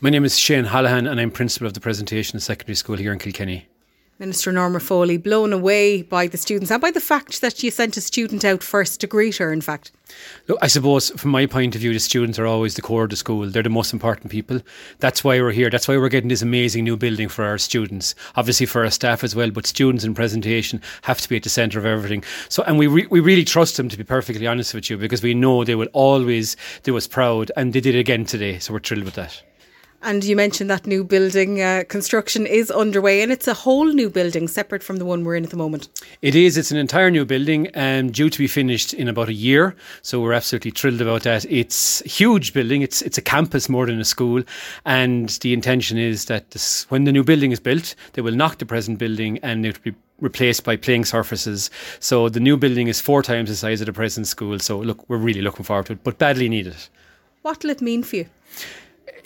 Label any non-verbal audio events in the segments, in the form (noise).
My name is Shane Hallahan and I'm principal of the Presentation Secondary School here in Kilkenny. Minister Norma Foley, blown away by the students and by the fact that you sent a student out first to greet her, in fact. Look, I suppose from my point of view, the students are always the core of the school. They're the most important people. That's why we're here. That's why we're getting this amazing new building for our students. Obviously for our staff as well, but students in presentation have to be at the centre of everything. So, and we, re- we really trust them, to be perfectly honest with you, because we know they will always do us proud, and they did it again today. So we're thrilled with that. And you mentioned that new building uh, construction is underway, and it's a whole new building separate from the one we're in at the moment. It is. It's an entire new building and due to be finished in about a year. So we're absolutely thrilled about that. It's a huge building. It's it's a campus more than a school, and the intention is that this, when the new building is built, they will knock the present building and it will be replaced by playing surfaces. So the new building is four times the size of the present school. So look, we're really looking forward to it, but badly needed. What will it mean for you?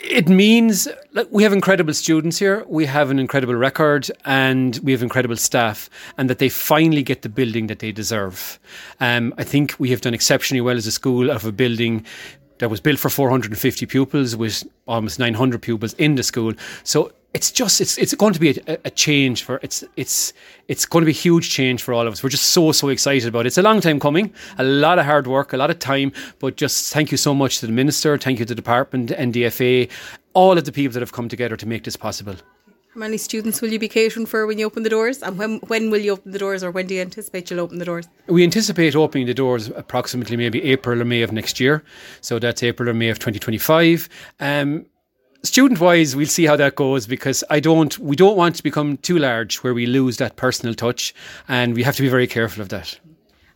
It means we have incredible students here, we have an incredible record, and we have incredible staff, and that they finally get the building that they deserve. Um, I think we have done exceptionally well as a school of a building that was built for 450 pupils with almost 900 pupils in the school. So it's just it's it's going to be a, a, change for it's it's it's going to be a huge change for all of us. We're just so so excited about it. It's a long time coming, a lot of hard work, a lot of time, but just thank you so much to the minister, thank you to the department, NDFA, all of the people that have come together to make this possible. How many students will you be catering for when you open the doors? And when when will you open the doors or when do you anticipate you'll open the doors? We anticipate opening the doors approximately maybe April or May of next year. So that's April or May of 2025. Um, student wise, we'll see how that goes because I don't, we don't want to become too large where we lose that personal touch, and we have to be very careful of that.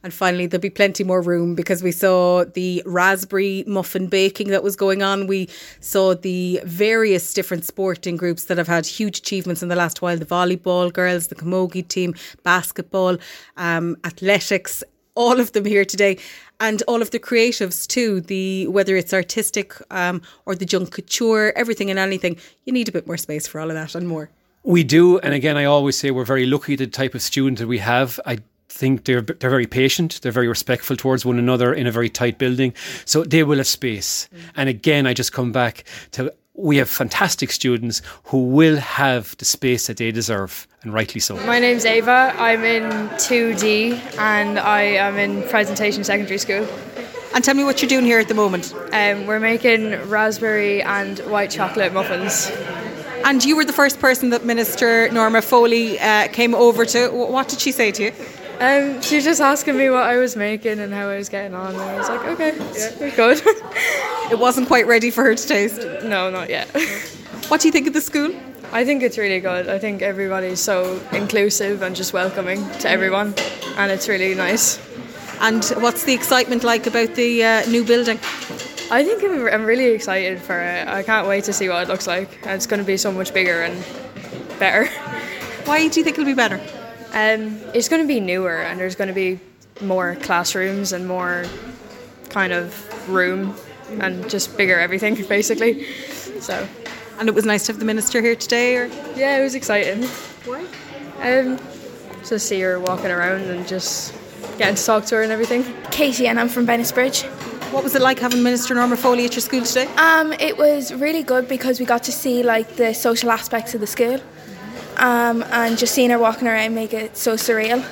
And finally, there'll be plenty more room because we saw the raspberry muffin baking that was going on. We saw the various different sporting groups that have had huge achievements in the last while. The volleyball girls, the camogie team, basketball, um, athletics, all of them here today. And all of the creatives too the whether it's artistic um, or the Junk Kouture everything and anything you need a bit more space for all of that and more. We do and again i always say we're very lucky the type of student that we have. I think they're they're very patient they're very respectful towards one another in a very tight building so they will have space mm. and again i just come back to we have fantastic students who will have the space that they deserve, and rightly so. My name's Ava. I'm in 2D and I am in Presentation Secondary School. And tell me what you're doing here at the moment. Um, we're making raspberry and white chocolate muffins. And you were the first person that Minister Norma Foley uh, came over to. What did she say to you? Um, she was just asking me what I was making and how I was getting on, and I was like, okay, yeah, good. (laughs) it wasn't quite ready for her to taste. No, not yet. (laughs) What do you think of the school? I think it's really good. I think everybody's so inclusive and just welcoming to everyone, and it's really nice. And what's the excitement like about the uh, new building? I think I'm, I'm really excited for it. I can't wait to see what it looks like. It's going to be so much bigger and better. (laughs) Why do you think it'll be better? Um, it's going to be newer, and there's going to be more classrooms and more kind of room and just bigger everything (laughs) basically. So. And it was nice to have the minister here today, or yeah, it was exciting. Why? Um, to see her walking around and just getting to talk to her and everything. Katie, and I'm from Bennettsbridge. What was it like having Minister Norma Foley at your school today? Um, it was really good because we got to see like the social aspects of the school um, and just seeing her walking around make it so surreal.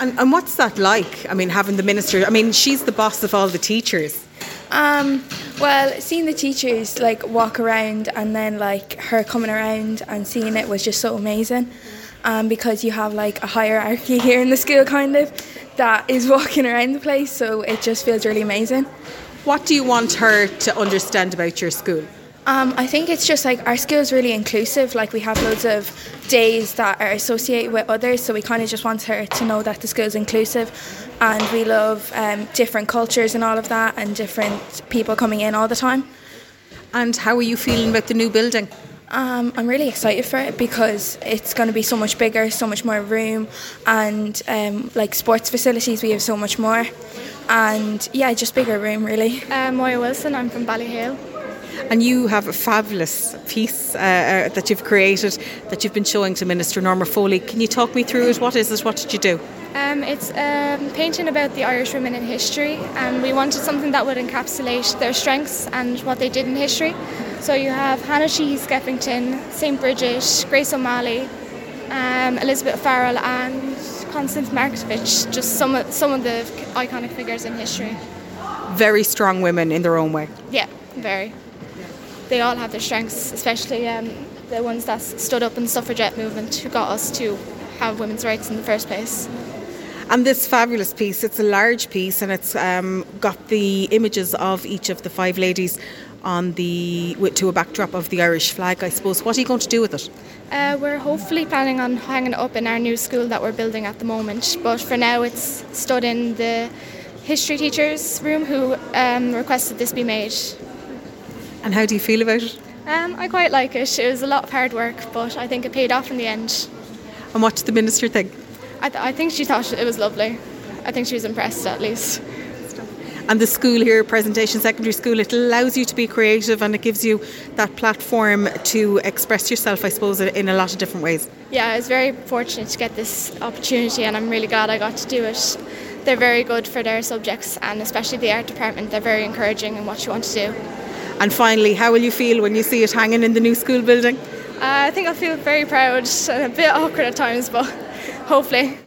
And, and what's that like? I mean, having the minister, I mean, she's the boss of all the teachers. Um, well, seeing the teachers like walk around and then like her coming around and seeing it was just so amazing. Um, because you have like a hierarchy (laughs) here in the school, kind of, that is walking around the place, so it just feels really amazing. What do you want her to understand about your school? Um, I think it's just like our school is really inclusive. Like we have loads of days that are associated with others, so we kind of just want her to know that the school is inclusive, and we love um, different cultures and all of that, and different people coming in all the time. And how are you feeling about the new building? Um, I'm really excited for it because it's going to be so much bigger, so much more room, and um, like sports facilities, we have so much more, and yeah, just bigger room really. Uh, Moya Wilson, I'm from Ballyhale and you have a fabulous piece uh, uh, that you've created that you've been showing to Minister Norma Foley. Can you talk me through it? What is it? What did you do? Um, it's um, painting about the Irish women in history, and we wanted something that would encapsulate their strengths and what they did in history. So you have Hanna Sheehy Skeffington, St. Bridget, Grace O'Malley, um, Elizabeth Farrell, and Constance Markievicz. Just some of, some of the iconic figures in history. Very strong women in their own way. Yeah, very. They all have their strengths, especially um, the ones that stood up in the suffragette movement who got us to have women's rights in the first place. And this fabulous piece, it's a large piece and it's um, got the images of each of the five ladies on the to a backdrop of the Irish flag, I suppose. What are you going to do with it? Uh, we're hopefully planning on hanging it up in our new school that we're building at the moment, but for now it's stood in the history teachers' room who um, requested this be made. And how do you feel about it? Um, I quite like it. It was a lot of hard work, but I think it paid off in the end. And what did the minister think? I, th- I think she thought it was lovely. I think she was impressed at least. And the school here, Presentation Secondary School, it allows you to be creative and it gives you that platform to express yourself, I suppose, in a lot of different ways. Yeah, I was very fortunate to get this opportunity and I'm really glad I got to do it. They're very good for their subjects and especially the art department, they're very encouraging in what you want to do. And finally, how will you feel when you see it hanging in the new school building? Uh, I think I'll feel very proud and a bit awkward at times, but hopefully.